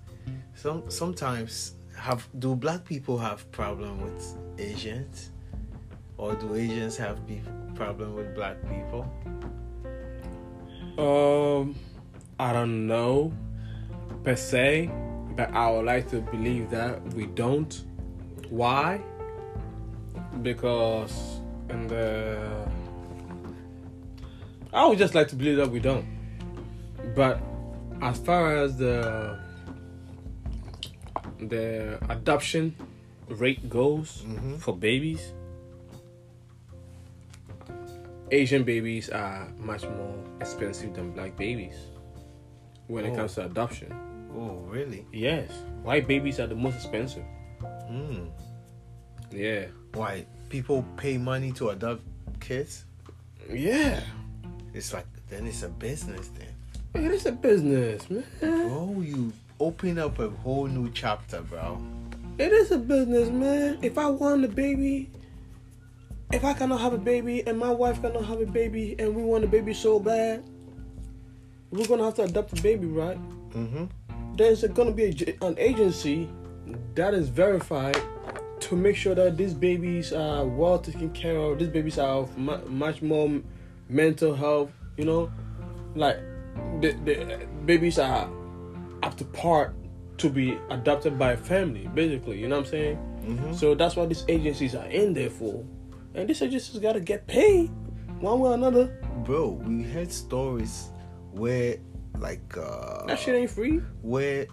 some sometimes have do black people have problem with Asians, or do Asians have pe- problem with black people? Um, I don't know per se, but I would like to believe that we don't. Why? Because in the I would just like to believe that we don't. But as far as the the adoption rate goes Mhm. for babies, Asian babies are much more expensive than black babies when it Oh. comes to adoption. Oh, really? Yes, white babies are the most expensive. Hmm. Yeah, Why people pay money to adopt kids? yeah, It's like then it's a business then. it is a business, man. Bro, you open up a whole new chapter, bro. It is a business, man. If I want a baby, if I cannot have a baby and my wife cannot have a baby and we want a baby so bad, we're gonna have to adopt a baby, right? Mm-hmm. There's gonna be a, an agency that is verified to make sure that these babies are well taken care of. These babies are of mu- much more m- mental health, you know, like the, the babies are up to par to be adopted by a family, basically. You know what I'm saying? Mhm. So that's what these agencies are in there for, and these agencies gotta get paid one way or another. Bro, we heard stories where like uh That shit ain't free. where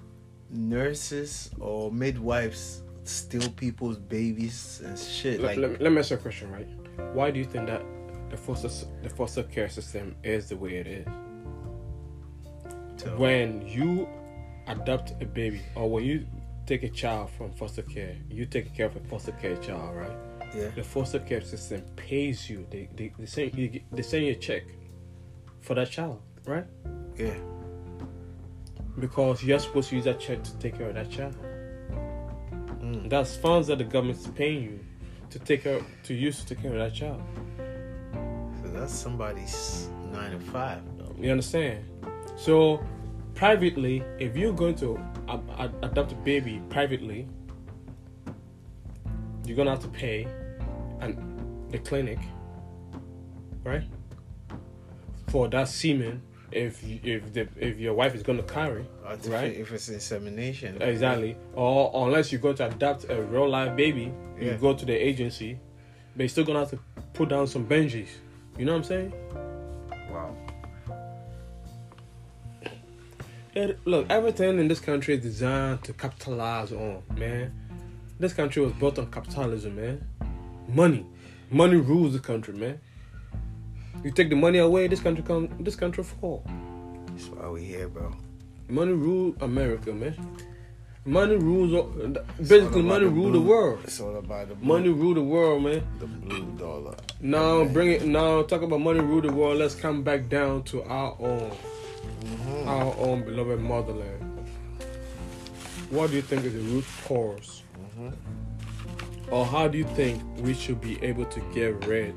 nurses or midwives steal people's babies and shit. Let, Like let, me- let me ask you a question, right? Why do you think that the foster the foster care system is the way it is? to- When you adopt a baby or when you take a child from foster care, you take care of a foster care child, right? yeah. The foster care system pays you. They they, they send you they send you a check for that child, right? Yeah. Because you're supposed to use that check to take care of that child. Mm. That's funds that the government's paying you to take care to use to take care of that child. So that's somebody's nine to five though. You understand? So, privately, if you're going to ad- adopt a baby privately, you're gonna have to pay, and the clinic, right, for that semen. If you- if the if your wife is gonna carry, Artific- right? If it's insemination. Exactly. Or unless you're going to adopt a real life baby, you go to the agency, but you're still gonna have to put down some Benjis. You know what I'm saying? Wow. It, look, everything in this country is designed to capitalize on, man. This country was built on capitalism, man. Money, money rules the country, man. You take the money away, this country come, this country fall. That's why we here, bro. Money rule America, man. Money rules. all- Basically, money rule the world. It's all about the blue, Money rule the world, man. the blue dollar. Now bring it. Now talk about money rule the world. Let's come back down to our own, Mm-hmm. our own beloved motherland. What do you think is the root cause, Mm-hmm. or how do you think we should be able to get rid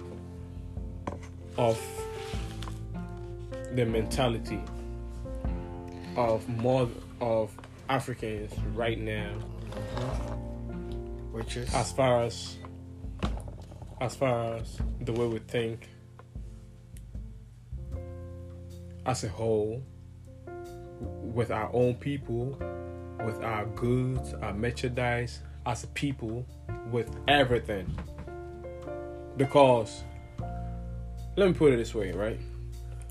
of the mentality of more of Africans right now, Which is? As far as as far as the way we think as a whole with our own people with our goods our merchandise as a people with everything. Because let me put it this way right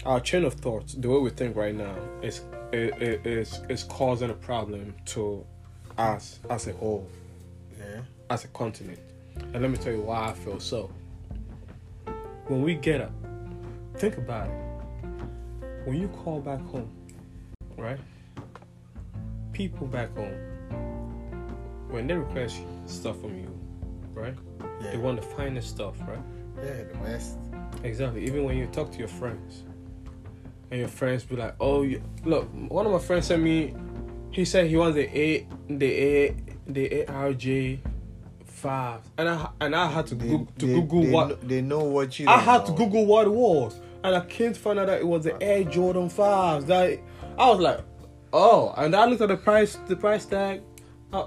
our chain of thoughts the way we think right now is is is, is causing a problem to us as a whole yeah. as a continent. And let me tell you why I feel so. When we get up, think about it. When you call back home, right? People back home, when they request stuff from you, right? Yeah. They want the finest stuff, right? Yeah, the best. Exactly. Even when you talk to your friends, and your friends be like, "Oh, you, look." One of my friends sent me. He said he wants the A, the A, the ARJ five, and I and I had to They, Google, to they- Google they what they know what you. I had to. Google what it was, and I came to find out that it was the Air Jordan fives. That I was like, oh, and I looked at the price, the price tag. Uh,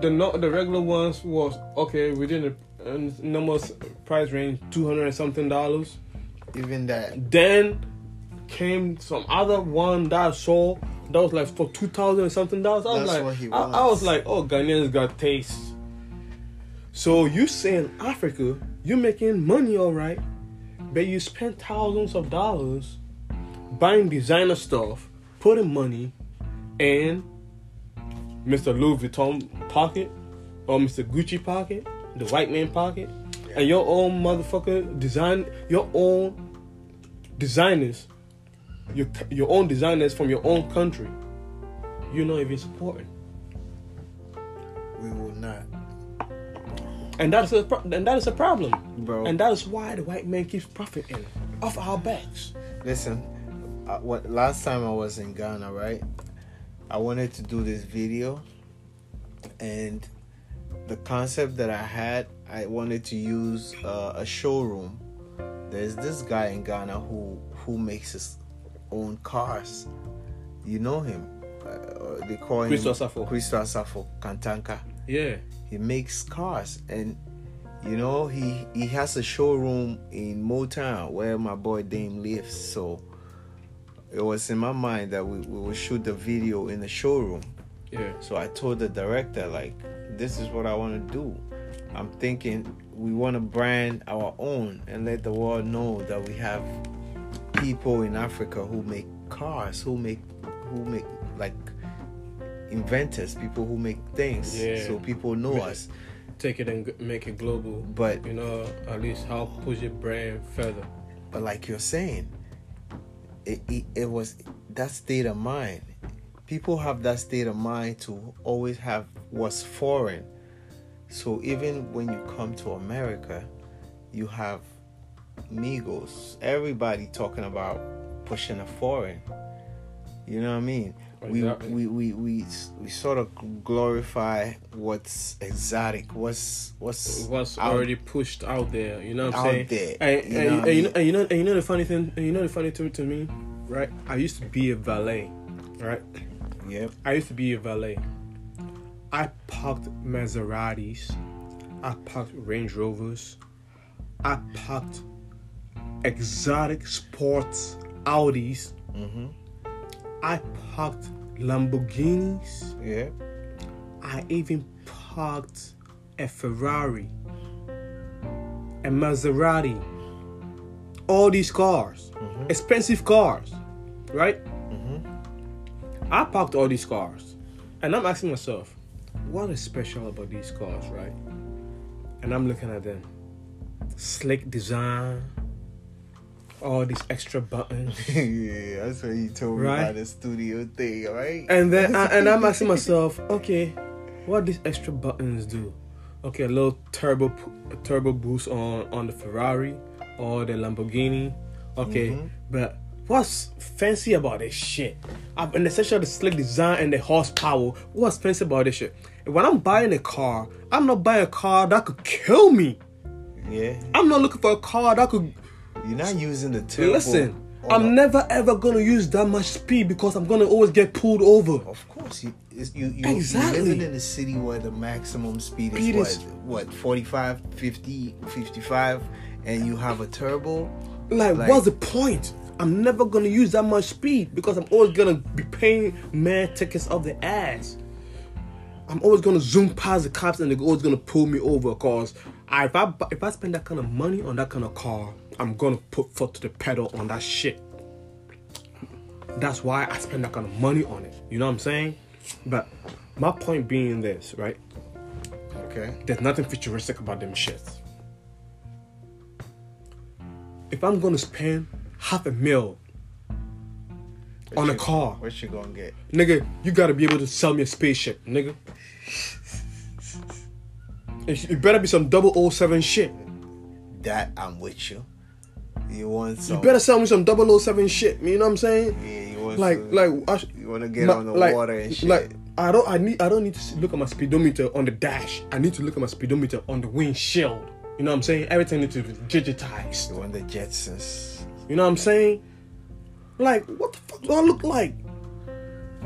the no, the regular ones was okay within the normal price range, two hundred and something dollars. Even that. Then came some other one that I saw that was like for two thousand and something dollars. I was like, what he I, I was like, oh, Ghanaians got taste. So you say in Africa, you're making money all right, but you spend thousands of dollars buying designer stuff, putting money in Mr. Louis Vuitton pocket or Mr. Gucci pocket, the white man pocket, and your own motherfucker design your own designers, your your own designers from your own country. You're not even supporting, We will not. and that's a pro- and that is a problem, Bro. And that is why the white man keeps profiting off our backs. Listen, uh, what last time I was in Ghana, right? I wanted to do this video, and the concept that I had, I wanted to use uh, a showroom. There's this guy in Ghana who who makes his own cars. You know him? Uh, they call him Christo Asafo. Christo Asafo Kantanka Yeah, he makes cars and you know he he has a showroom in motown where my boy dame lives so it was in my mind that we, we would shoot the video in the showroom yeah, so i told the director like this is what i want to do i'm thinking we want to brand our own and let the world know that we have people in africa who make cars who make who make like inventors people who make things Yeah. so people know Really? us take it and make it global. But- you know, at least help push your brand further. But like you're saying, it, it, it was that state of mind. People have that state of mind to always have what's foreign. So even when you come to America, you have Migos, everybody talking about pushing a foreign. You know what I mean? Exactly. We, we, we, we, we sort of glorify what's exotic, what's what's What's out- already pushed out there, you know what I'm Out saying? there, And, you and, know and you know, and you know, and you know the funny thing, and you know the funny thing to me, right? I used to be a valet, right? Yep. I used to be a valet. I parked Maseratis. I parked Range Rovers. I parked exotic sports Audis. Mm-hmm. I parked Lamborghinis. Yep. I even parked a Ferrari, a Maserati. All these cars, expensive cars, right? I parked all these cars, and I'm asking myself, what is special about these cars, right? And I'm looking at them, slick design, all these extra buttons. yeah, that's what you told me about the studio thing, right? And then I, and I'm asking myself, okay, what these extra buttons do? Okay, a little turbo a turbo boost on on the Ferrari or the Lamborghini. Okay, mm-hmm. but what's fancy about this shit? Uh, And essentially the slick design and the horsepower. What's fancy about this shit? And when I'm buying a car, I'm not buying a car that could kill me. yeah, I'm not looking for a car that could you're not using the turbo. listen. I'm never ever gonna use that much speed because I'm gonna always get pulled over. Of course, you you you Exactly. you're living in a city where the maximum speed is Speed what is- what 45, 50, 55, and you have a turbo. Like, Like- what's the point? I'm never gonna use that much speed because I'm always gonna be paying mad tickets of the ass. I'm always gonna zoom past the cops and they're always gonna pull me over because I, if I if I spend that kind of money on that kind of car, I'm gonna put foot to the pedal on that shit. That's why I spend that kind of money on it. You know what I'm saying? But my point being this, right? Okay. There's nothing futuristic about them shits. If I'm gonna spend half a mil on a car, What you gonna get? nigga, you gotta be able to sell me a spaceship, nigga. It, better be some 007 shit. That I'm with you. You want some? You better sell me some 007 shit. You know what I'm saying? Yeah, you want Like, some- like, I sh- you want to get my- on the like- water and shit. Like, I don't, I need, I don't need to look at my speedometer on the dash. I need to look at my speedometer on the windshield. You know what I'm saying? Everything needs to be digitized. you want the Jetsons. You know what I'm saying? Like, what the fuck do I look like?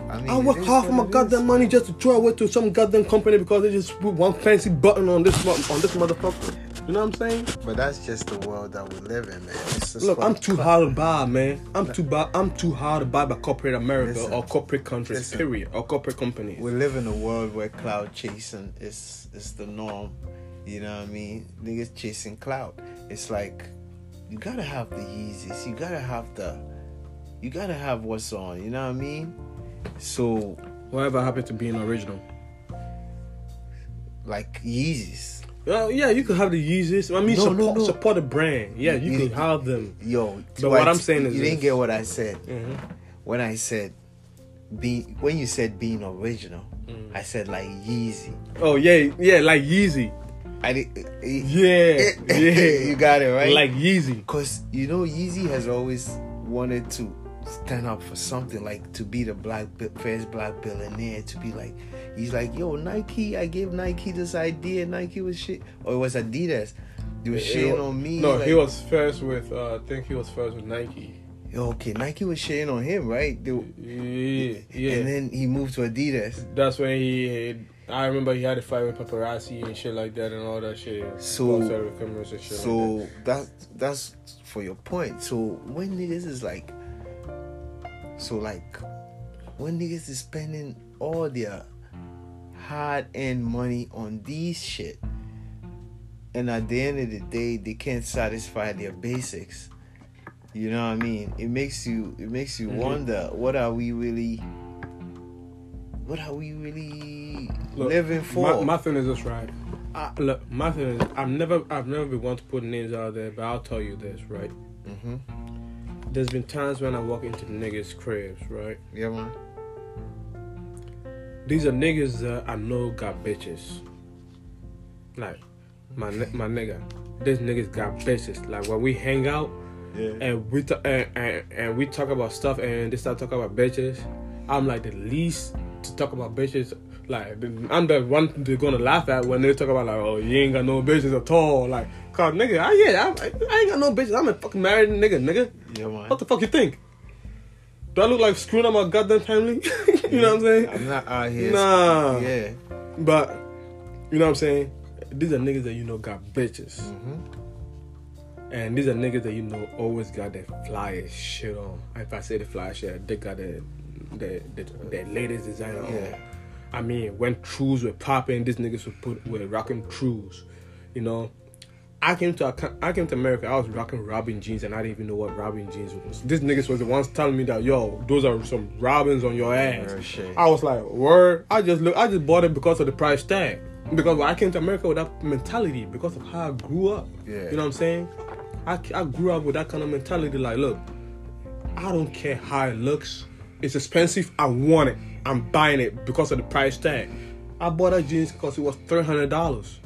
I mean, I work hard for my goddamn money just to throw away to some goddamn company because they just put one fancy button on this on this motherfucker. You know what I'm saying? But that's just the world that we live in, man. Look, I'm too hard to buy, man. I'm too buy. I'm too hard to buy by corporate America Listen. or corporate countries. Listen. Period. Or corporate companies. We live in a world where cloud chasing is is the norm. You know what I mean? Niggas chasing cloud. It's like you gotta have the Yeezys. You gotta have the. You gotta have what's on. You know what I mean? So Whatever happened to being original? like Yeezys. Well, yeah, you could have the Yeezys. I mean, No, no, support, no. support the brand. Yeah, you, You- could have them. Yo, But what I'm saying is you didn't get what I said. Mhm. When I said be when you said being original, Mm. I said like Yeezy. Oh yeah, yeah, like Yeezy. I did. Yeah, yeah. you got it right. Like Yeezy. Cause you know Yeezy has always wanted to stand up for something, like to be the black first black billionaire. To be like, he's like, yo, Nike. I gave Nike this idea. Nike was shit, or it was Adidas. They was shitting on me. No, like, he was first with. Uh, I think he was first with Nike. okay. Nike was shitting on him, right? They- Yeah, yeah. And then he moved to Adidas. That's when he. I remember he had a fight with paparazzi and shit like that and all that shit. So- Outside of cameras and shit. like So that that's for your point. So when niggas is like, so like, when niggas is spending all their hard earned money on these shit, and at the end of the day they can't satisfy their basics. You know what I mean? It makes you it makes you Mhm. wonder what are we really what are we really Look, living for? My, my thing is this, right? I, look, my thing is, I've never, I've never been one to put names out there, but I'll tell you this, right? hmm There's been times when I walk into the niggas' cribs, right? Yeah man. These are niggas that I know got bitches. Like, my my nigga, these niggas got bitches. Like when we hang out Yeah. and we ta- and, and, and we talk about stuff and they start talking about bitches, I'm like the least to talk about bitches. Like I'm the one they're gonna laugh at when they talk about like, oh, you ain't got no bitches at all. Like, cause nigga, I, yeah, I, I ain't got no bitches. I'm a fucking married nigga, nigga. Yeah man. What the fuck you think? Do I look like screwing up my goddamn family? you know what I'm saying? I'm not out here. Nah. Yeah. But you know what I'm saying? These are niggas that you know got bitches. Mm-hmm. And these are niggas that you know always got that flyest shit on. If I say the fly shit, they got the the the, latest design on. Yeah. I mean, when trues were popping, these niggas were put were rocking trues. You know, I came to I came to America. I was rocking Robin jeans, and I didn't even know what Robin jeans was. These niggas was the ones telling me that yo, those are some Robins on your ass. I was like, word. I just look. I just bought it because of the price tag. Because I came to America with that mentality, because of how I grew up. Yeah. You know what I'm saying? I, I grew up with that kind of mentality. Like, look, I don't care how it looks. It's expensive. I want it. I'm buying it because of the price tag. I bought that jeans because it was three hundred dollars.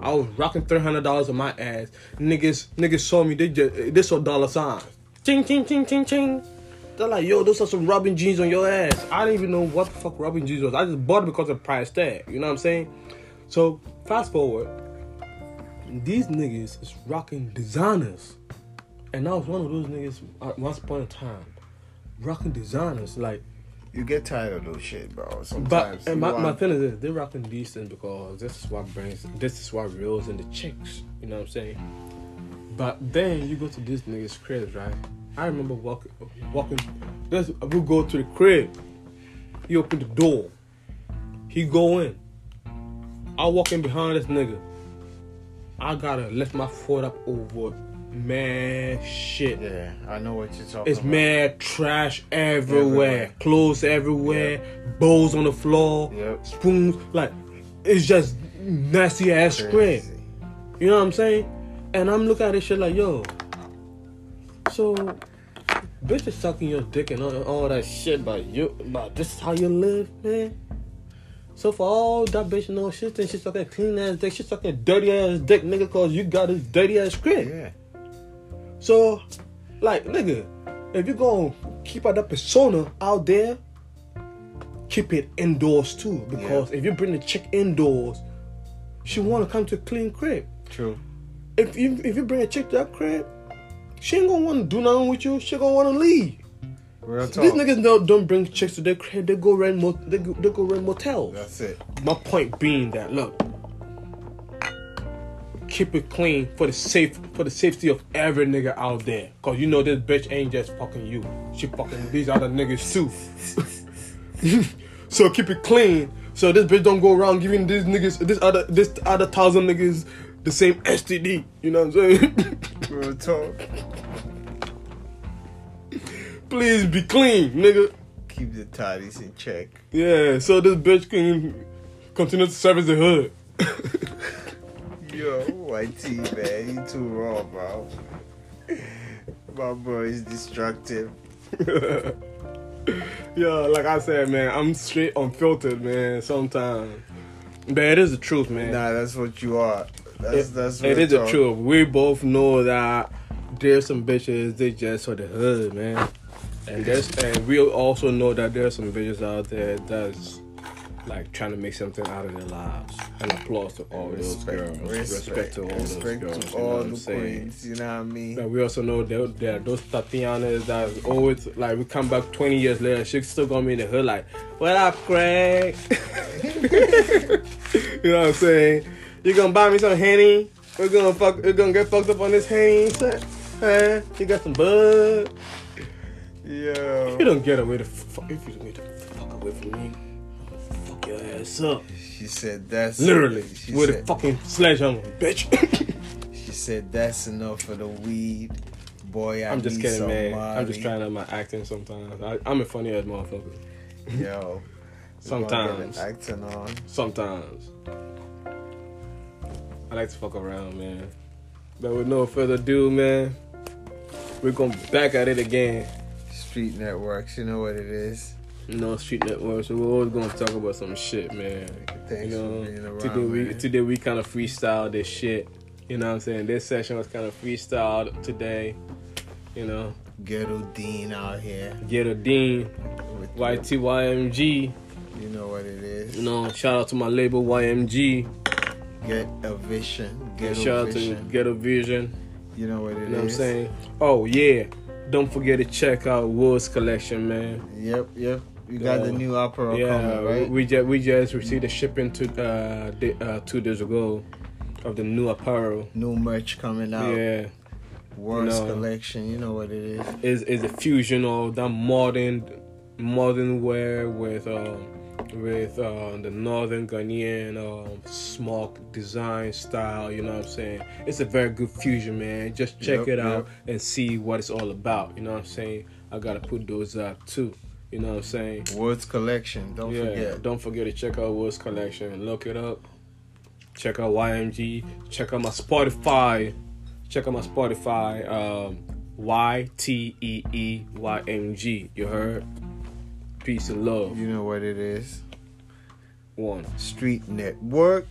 I was rocking three hundred dollars on my ass. Niggas, niggas saw me. They just they saw dollar signs. Ching, ching, ching, ching, ching. They're like, yo, those are some Robin jeans on your ass. I didn't even know what the fuck Robin jeans was. I just bought it because of the price tag. You know what I'm saying? So fast forward, these niggas is rocking designers, and I was one of those niggas at once upon a time, rocking designers. Like, You get tired of those shit, bro. but Sometimes. and you my, my want- thing is this, they're rocking decent because this is what brings this is what reels in the chicks. You know what I'm saying? But then you go to this nigga's crib, right? I remember walking walking this we go to the crib. He open the door. He go in. I walk in behind this nigga. I gotta lift my foot up over mad shit. Yeah, I know what you're talking It's about. mad trash everywhere, Everywhere. clothes everywhere, bowls on the floor, Yep. spoons. Like it's just nasty ass. Crazy. You know what I'm saying? And I'm looking at this shit like, yo. So, bitch is sucking your dick and all, all that shit, but you, but this is how you live, man. So for all that bitch know shit, think she sucking clean ass dick, she sucking dirty ass dick, nigga, cause you got this dirty ass crib. Yeah. So, like, nigga, if you gonna keep out that persona out there, keep it indoors too. Because if you bring the chick indoors, she wanna come to a clean crib. True. If you if you bring a chick to that crib, she ain't gonna wanna do nothing with you. She gonna wanna leave. Real talk. These niggas don't, don't bring chicks to their crib. They go rent mo- they go, they go rent motels. That's it. My point being that look, keep it clean for the safe for the safety of every nigga out there. Cause you know this bitch ain't just fucking you. She fucking these other niggas too. so keep it clean. So this bitch don't go around giving these niggas this other this other thousand niggas the same STD. You know what I'm saying? Real talk. Please be clean, nigga. Keep the toddies in check. Yeah, so this bitch can continue to service the hood. Yo, YT, man, you too raw, bro. My bro is destructive. yeah, like I said, man, I'm straight unfiltered, man. Sometimes, but it is the truth, man. Nah, that's what you are. That's it, that's it is the truth. We both know that there's some bitches they just for the hood, man. And there's and we also know that there's some bitches out there that's like trying to make something out of their lives. And applause to all those girls. Respect, to all respect those girls. to you know all what I'm the saying? queens. You know what I mean? But we also know that there are those Tatianas that always like we come back 20 years later, she's still gonna be in the hood like, what up, Craig? you know what I'm saying? You gonna buy me some Henny? We're gonna fuck we're gonna get fucked up on this Henny. Huh? You got some bud? Yeah. If you don't get away the fuck if you don't get the fuck away from me, fuck your ass up. she said that's Literally. She with a said, fucking sledgehammer, bitch. she said that's enough for the weed. Boy, I I'm just kidding, some man. I'm just trying out my acting sometimes. I, I'm a funny ass motherfucker. Yo, we gonna get Sometimes. acting on. Sometimes. I like to fuck around, man. But with no further ado, man, we're going back at it again. Street networks, you know what it is. You know, street network. So we're always going to talk about some shit, man. Thanks you for know, being around, today we today we kind of freestyle this shit. You know what I'm saying? This session was kind of freestyled today. You know, Ghetto Dean out here. Ghetto Dean, YTYMG. You know what it is. You know, shout out to my label YMG. Get a vision. Get shout a out to vision. Ghetto Vision. You know what it is. You know what I'm saying? Oh yeah. Don't forget to check out Woods collection, man. Yep, yep. You got the new opera yeah, coming, right? we just we just received the shipping to uh, day, uh two days ago of the new apparel. new merch coming out. Yeah, Worst No. collection. You know what it is. is is a fusion of that modern modern wear with um with uh, the northern Ghanaian um, smock design style. You know what I'm saying? It's a very good fusion, man. Just check Yep, it out yep. and see what it's all about. You know what I'm saying? I gotta put those up too. You know what I'm saying? Woods Collection. Don't yeah, forget. Don't forget to check out Woods Collection. Look it up. Check out YMG. Check out my Spotify. Check out my Spotify. Um, Y T E E Y M G. You heard? Peace and love. You know what it is. One. Street Network.